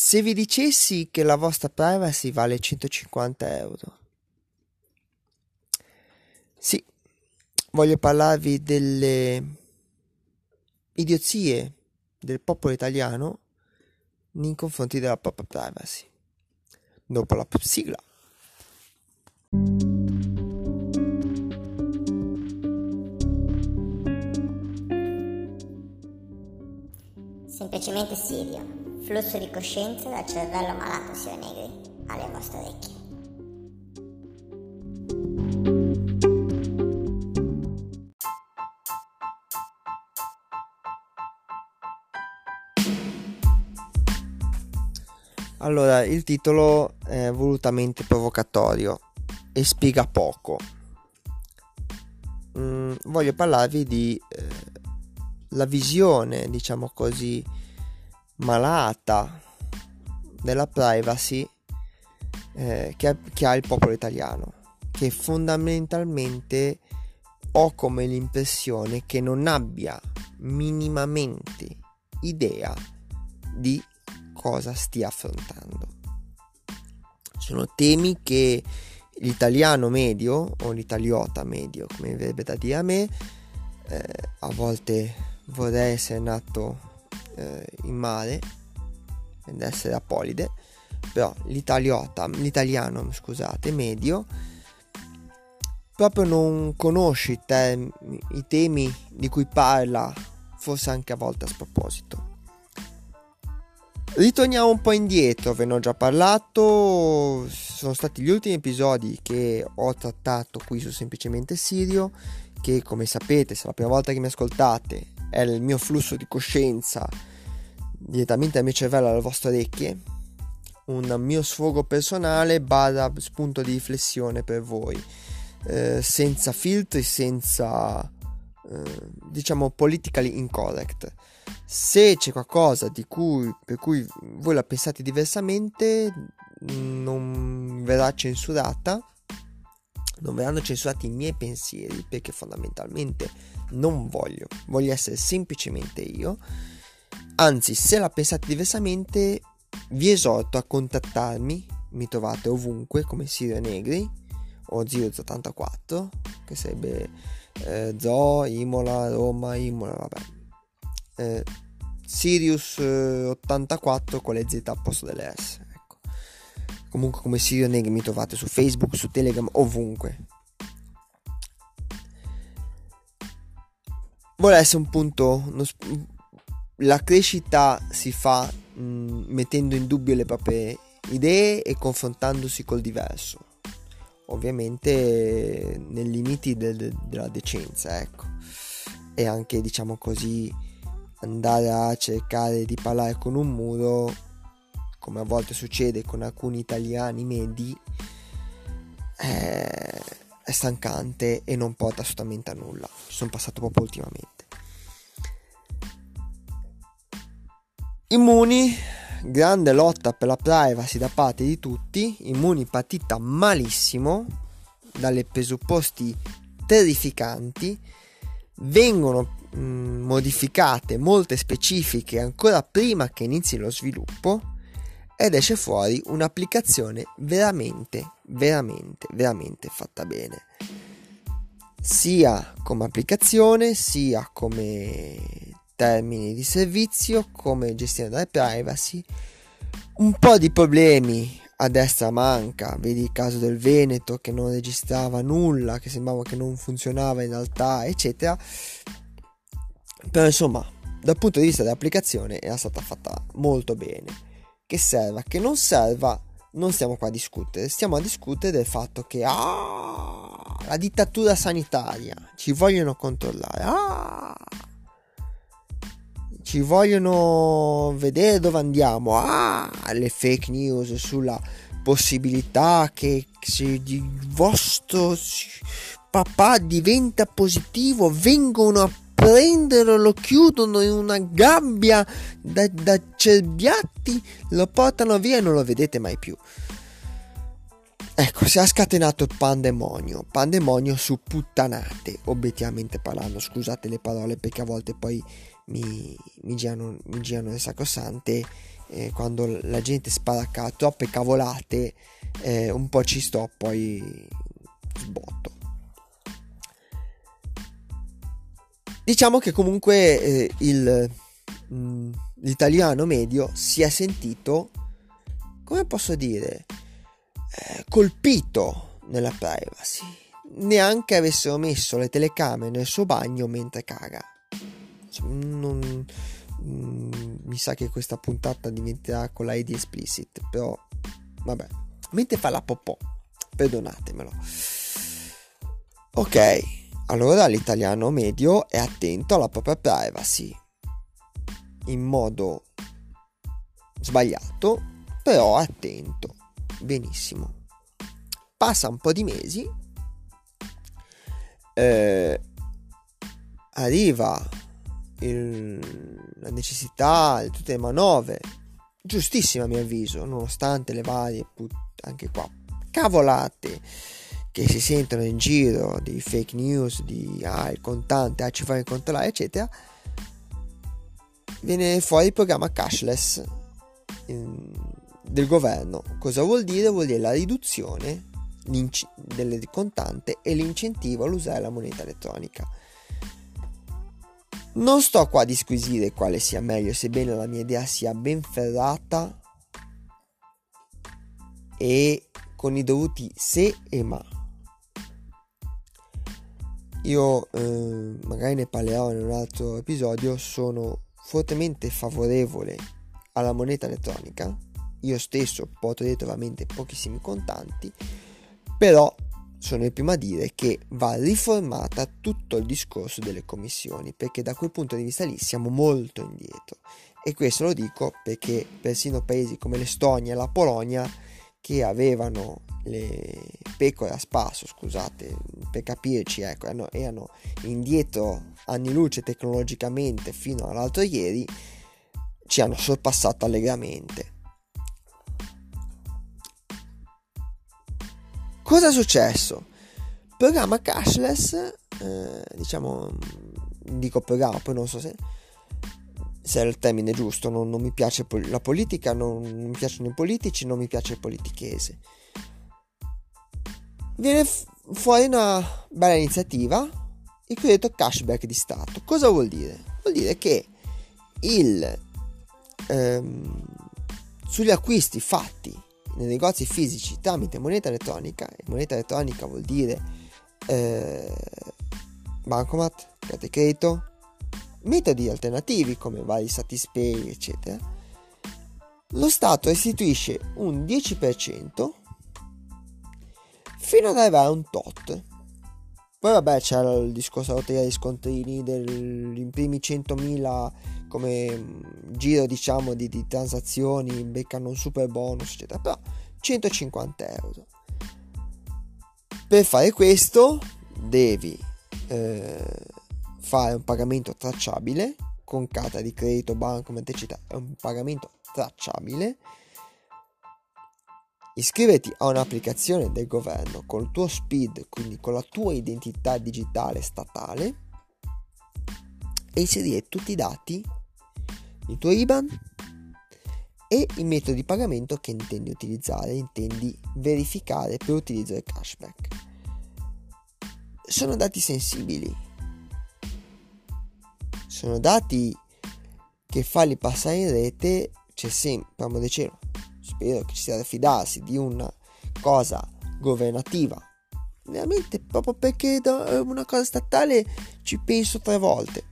Se vi dicessi che la vostra privacy vale 150 euro, sì, voglio parlarvi delle idiozie del popolo italiano nei confronti della propria privacy. Dopo la sigla. Semplicemente Sirio, flusso di coscienza dal cervello malato Sio Negri alle vostre orecchie. Allora, il titolo è volutamente provocatorio e spiega poco. Mm, voglio parlarvi di eh, la visione, diciamo così, malata della privacy eh, che, che ha il popolo italiano, che fondamentalmente ho come l'impressione che non abbia minimamente idea di cosa stia affrontando. Sono temi che l'italiano medio o l'italiota medio, come verrebbe da dire a me, eh, a volte vorrei essere nato eh, in mare ed essere apolide, però l'italiano, scusate, medio, proprio non conosce i, tem- i temi di cui parla, forse anche a volte a sproposito. Ritorniamo un po' indietro, ve ne ho già parlato, sono stati gli ultimi episodi che ho trattato qui su Semplicemente Sirio, che come sapete, se è la prima volta che mi ascoltate, è il mio flusso di coscienza direttamente dal mio cervello alle vostre orecchie, un mio sfogo personale barra spunto di riflessione per voi, eh, senza filtri, senza eh, diciamo politically incorrect. Se c'è qualcosa di cui, per cui voi la pensate diversamente, non verrà censurata, non verranno censurati i miei pensieri perché fondamentalmente non voglio, voglio essere semplicemente io. Anzi, se la pensate diversamente, vi esorto a contattarmi, mi trovate ovunque come Sirio Negri o Zio84, che sarebbe eh, Zoo, Imola, Roma, Imola, vabbè. Eh, Sirius eh, 84 con le Z a posto delle S. Comunque come Sirio Negri mi trovate su Facebook, su Telegram, ovunque. Vuole essere un punto... Uno, la crescita si fa mh, mettendo in dubbio le proprie idee e confrontandosi col diverso ovviamente nei limiti del, della decenza, ecco. E anche, diciamo così, andare a cercare di parlare con un muro, come a volte succede con alcuni italiani medi, è, è stancante e non porta assolutamente a nulla. Ci sono passato proprio ultimamente. Immuni grande lotta per la privacy da parte di tutti, Immuni partita malissimo, dalle presupposti terrificanti, vengono mh, mm, modificate molte specifiche ancora prima che inizi lo sviluppo ed esce fuori un'applicazione veramente, veramente, veramente fatta bene. Sia come applicazione, sia come termini di servizio come gestione della privacy. Un po' di problemi a destra manca, vedi il caso del Veneto che non registrava nulla, che sembrava che non funzionava in realtà, eccetera. Però insomma, dal punto di vista dell'applicazione era stata fatta molto bene. Che serva, che non serva, non stiamo qua a discutere, stiamo a discutere del fatto che ah, la dittatura sanitaria ci vogliono controllare. Ah, ci vogliono vedere dove andiamo. Ah, le fake news sulla possibilità che se il vostro papà diventa positivo vengono a prenderlo, lo chiudono in una gabbia da, da cerbiatti, lo portano via e non lo vedete mai più. Ecco, si è scatenato il pandemonio, pandemonio su puttanate, obiettivamente parlando, scusate le parole perché a volte poi mi, mi, girano, mi girano le sacrosante eh, quando la gente spara troppe cavolate, eh, un po' ci sto, poi sbotto. Diciamo che comunque eh, il, mh, mm, l'italiano medio si è sentito, come posso dire, eh, colpito nella privacy. Neanche avessero messo le telecamere nel suo bagno mentre caga. Non, mh, mi sa che questa puntata diventerà con la ID explicit, però vabbè. Mentre fa la popò, perdonatemelo. Ok, allora l'italiano medio è attento alla propria privacy in modo sbagliato, però attento. Benissimo. Passa un po' di mesi, eh, arriva il, la necessità di tutte le manovre, giustissime a mio avviso, nonostante le varie, put- anche qua, cavolate che si sentono in giro di fake news, di ah il contante, ah ci fai incontrare, eccetera, viene fuori il programma cashless in, del governo. Cosa vuol dire? Vuol dire la riduzione del contante e l'incentivo all'usare la moneta elettronica. Non sto qua a disquisire quale sia meglio, sebbene la mia idea sia ben ferrata e con i dovuti se e ma. Io eh, magari ne parlerò in un altro episodio, sono fortemente favorevole alla moneta elettronica. Io stesso porto dietro ovviamente pochissimi contanti, però sono il primo a dire che va riformata tutto il discorso delle commissioni, perché da quel punto di vista lì siamo molto indietro. E questo lo dico perché persino paesi come l'Estonia e la Polonia, che avevano le pecore a spasso, scusate, per capirci, ecco, erano, erano indietro anni luce tecnologicamente fino all'altro ieri, ci hanno sorpassato allegramente. Cosa è successo? Programma cashless, eh, diciamo, dico programma, poi non so se, se è il termine giusto, non, non mi piace la politica, non, non mi piacciono i politici, non mi piace il politichese viene fuori una bella iniziativa, il cosiddetto cashback di Stato. Cosa vuol dire? Vuol dire che il, ehm, sugli acquisti fatti nei negozi fisici tramite moneta elettronica, e moneta elettronica vuol dire eh, bancomat, carte credito, metodi alternativi come vari Satispay, eccetera, lo Stato istituisce un 10% fino ad arrivare a un tot. Poi vabbè c'era il discorso della lotteria dei scontrini dei primi 100.000 come mm, giro diciamo di, di, transazioni beccano un super bonus eccetera però 150 euro per fare questo devi eh, fare un pagamento tracciabile con carta di credito, bancomat eccetera è un pagamento tracciabile Iscriviti a un'applicazione del governo col tuo SPID, quindi con la tua identità digitale statale, e inserire tutti i dati, il tuo IBAN e il metodo di pagamento che intendi utilizzare, intendi verificare per utilizzo del cashback. Sono dati sensibili, sono dati che farli passare in rete c'è sempre, per di cielo, spero che ci sia da fidarsi di una cosa governativa. Veramente proprio perché da una cosa statale ci penso tre volte.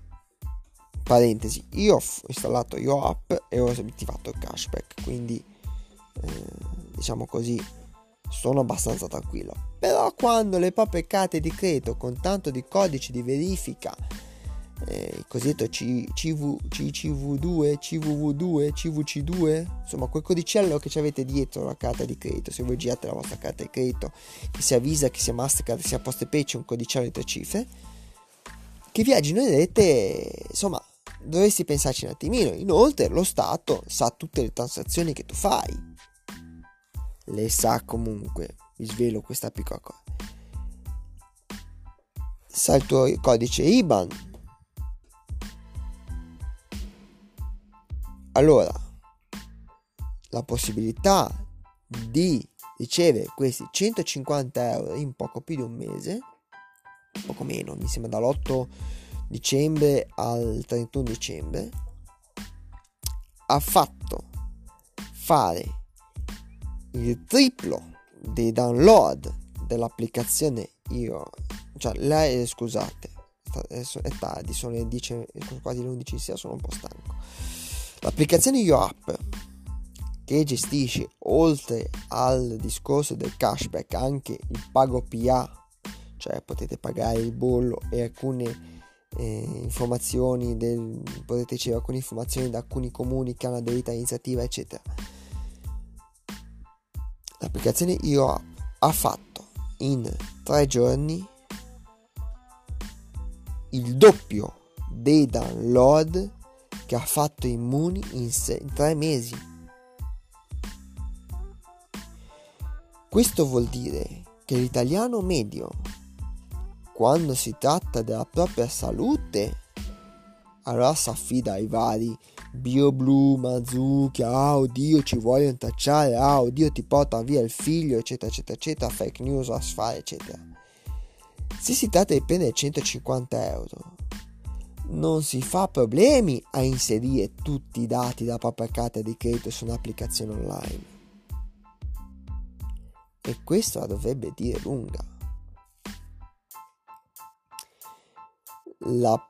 Parentesi io ho installato io app e ho attivato il cashback quindi eh, diciamo così sono abbastanza tranquillo. Però quando le proprie carte di credito con tanto di codici di verifica eh, il cosiddetto C, CV, CCV2, CVV2, CVC2, insomma quel codicello che avete dietro la carta di credito, se voi girate la vostra carta di credito, che sia Visa, che sia Mastercard, che sia Postepay, c'è un codicello di tre cifre, che viaggino in rete, insomma, dovresti pensarci un attimino. Inoltre lo Stato sa tutte le transazioni che tu fai, le sa comunque, vi svelo questa piccola cosa. Sa il tuo codice IBAN, Allora, la possibilità di ricevere questi 150 euro in poco più di un mese, poco meno, mi sembra dall'8 dicembre al 31 dicembre, ha fatto fare il triplo dei download dell'applicazione io cioè lei scusate è tardi sono le 10 quasi le 11 di sera sono un po' stanco l'applicazione io app che gestisce oltre al discorso del cashback anche il pago PA cioè potete pagare il bollo e alcune eh, informazioni del, potete ricevere alcune informazioni da alcuni comuni che hanno aderito all'iniziativa eccetera. L'applicazione io ha fatto in tre giorni il doppio dei download che ha fatto Immuni in, se- in tre mesi. Questo vuol dire che l'italiano medio, quando si tratta della propria salute, allora si affida ai vari BioBlue, Mazuki, ah oddio ci vogliono tacciare, ah oddio ti porta via il figlio, eccetera, eccetera, eccetera, fake news, asfare, eccetera. Se si tratta di prendere 150 euro, non si fa problemi a inserire tutti i dati della propria carta di credito su un'applicazione online. E questo la dovrebbe dire lunga. La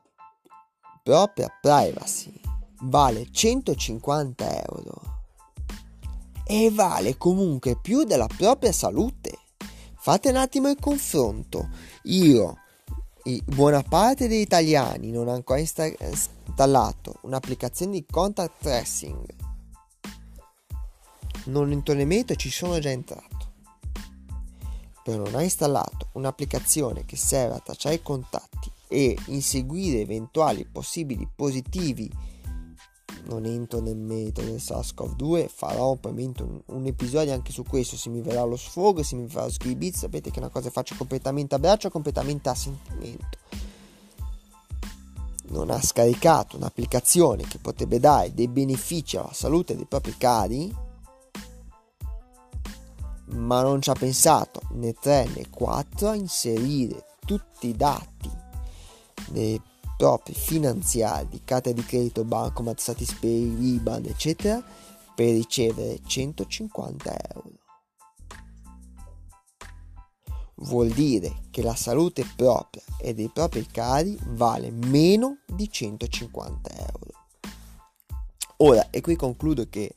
propria privacy vale 150 euro e vale comunque più della propria salute. Fate un attimo il confronto. Io, buona parte degli italiani, non ho ancora installato un'applicazione di contact tracing. Non entro nel merito, ci sono già entrato. Però non ha installato un'applicazione che serve a tracciare i contatti e inseguire eventuali possibili positivi non entro nel metodo del SARS-CoV-2, farò probabilmente un, un, episodio anche su questo, se mi verrà lo sfogo, se mi verrà lo skibit, sapete che è una cosa che faccio completamente a braccio, completamente a sentimento. Non ha scaricato un'applicazione che potrebbe dare dei benefici alla salute dei propri cari, ma non ci ha pensato né 3 né 4 a inserire tutti i dati dei propri finanziari di carta di credito, bancomat, Satispay, IBAN, eccetera, per ricevere 150 euro. Vuol dire che la salute propria e dei propri cari vale meno di 150 euro. Ora, e qui concludo che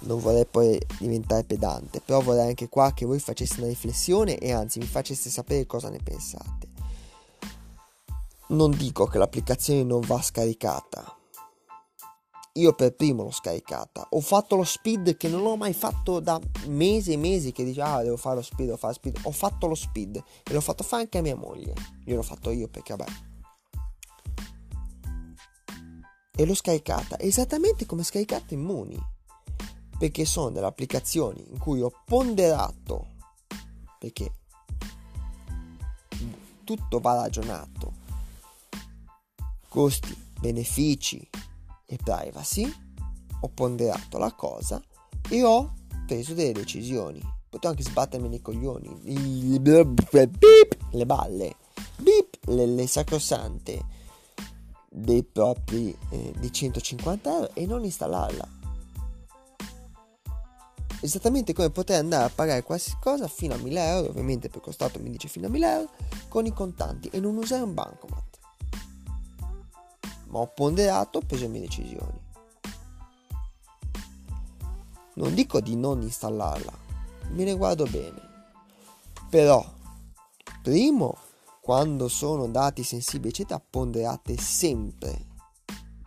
non vorrei poi diventare pedante, però vorrei anche qua che voi faceste una riflessione e anzi mi faceste sapere cosa ne pensate non dico che l'applicazione non va scaricata. Io per primo l'ho scaricata. Ho fatto lo speed che non ho mai fatto da mesi e mesi che dice ah devo fare lo speed, devo fare lo speed. Ho fatto lo speed e l'ho fatto fare anche a mia moglie. Io l'ho fatto io perché vabbè. E l'ho scaricata esattamente come scaricate Immuni. Perché sono delle applicazioni in cui ho ponderato perché tutto va ragionato costi, benefici e privacy, ho ponderato la cosa e ho preso delle decisioni. Potevo anche sbattermi nei coglioni, le balle, le, le sacrosante dei propri eh, di 150 euro e non installarla. Esattamente come poter andare a pagare qualsiasi cosa fino a 1000 euro, ovviamente per costato mi dice fino a 1000 euro, con i contanti e non usare un bancomat ma ho ponderato, ho preso le mie decisioni. Non dico di non installarla, me ne guardo bene. Però, primo, quando sono dati sensibili, eccetera, ponderate sempre.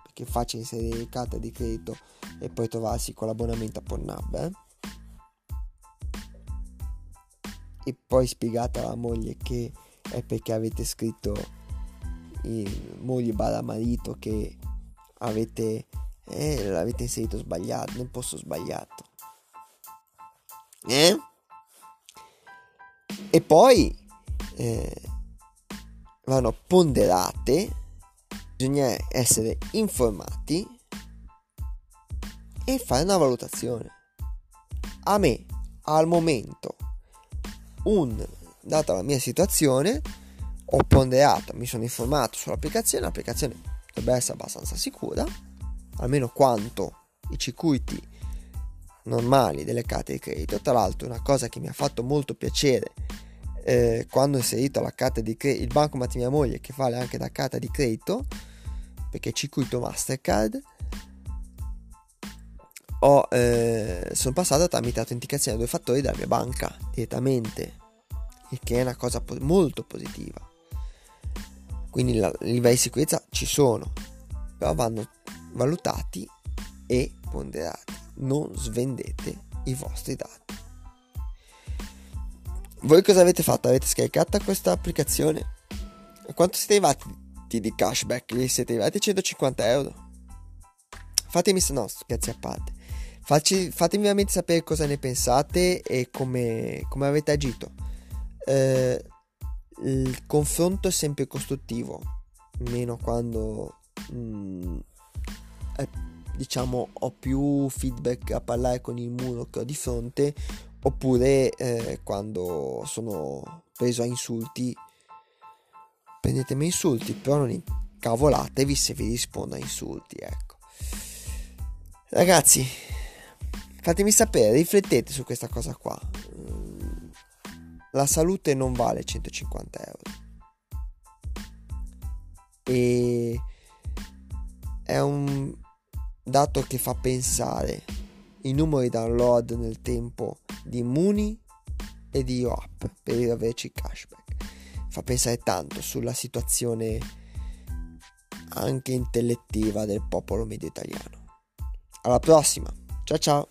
Perché è facile inserire carta di credito e poi trovarsi con l'abbonamento a Pornhub, eh? E poi spiegate alla moglie che è perché avete scritto moglie barra marito che avete, eh, l'avete inserito sbagliato, nel posto sbagliato. Eh? E poi eh, vanno ponderate, bisogna essere informati e fare una valutazione. a me al momento un data la mia situazione ho ponderato mi sono informato sull'applicazione l'applicazione dovrebbe essere abbastanza sicura almeno quanto i circuiti normali delle carte di credito tra l'altro una cosa che mi ha fatto molto piacere eh, quando ho inserito la carta di credito il bancomat di mia moglie che vale anche da carta di credito perché circuito Mastercard ho, eh, sono passato tramite autenticazione a due fattori dalla mia banca direttamente, il che è una cosa po- molto positiva. Quindi i livelli di sicurezza ci sono, però vanno valutati e ponderati. Non svendete i vostri dati. Voi cosa avete fatto? Avete scaricato questa applicazione? Quanto siete arrivati di cashback? Gli siete arrivati a 150 euro? Fatemi, no, scherzi a parte. Facci, fatemi veramente sapere cosa ne pensate e come, come avete agito. Eh, il confronto è sempre costruttivo, meno quando mm, è, diciamo ho più feedback a parlare con il muro che ho di fronte, oppure eh, quando sono preso a insulti. Prendetemi insulti, però non incavolatevi se vi rispondo a insulti, ecco. Ragazzi, Fatemi sapere, riflettete su questa cosa qua. La salute non vale 150 euro. E è un dato che fa pensare i numeri download nel tempo di Muni e di IOAP per averci cashback. Fa pensare tanto sulla situazione anche intellettiva del popolo medio italiano. Alla prossima, ciao ciao!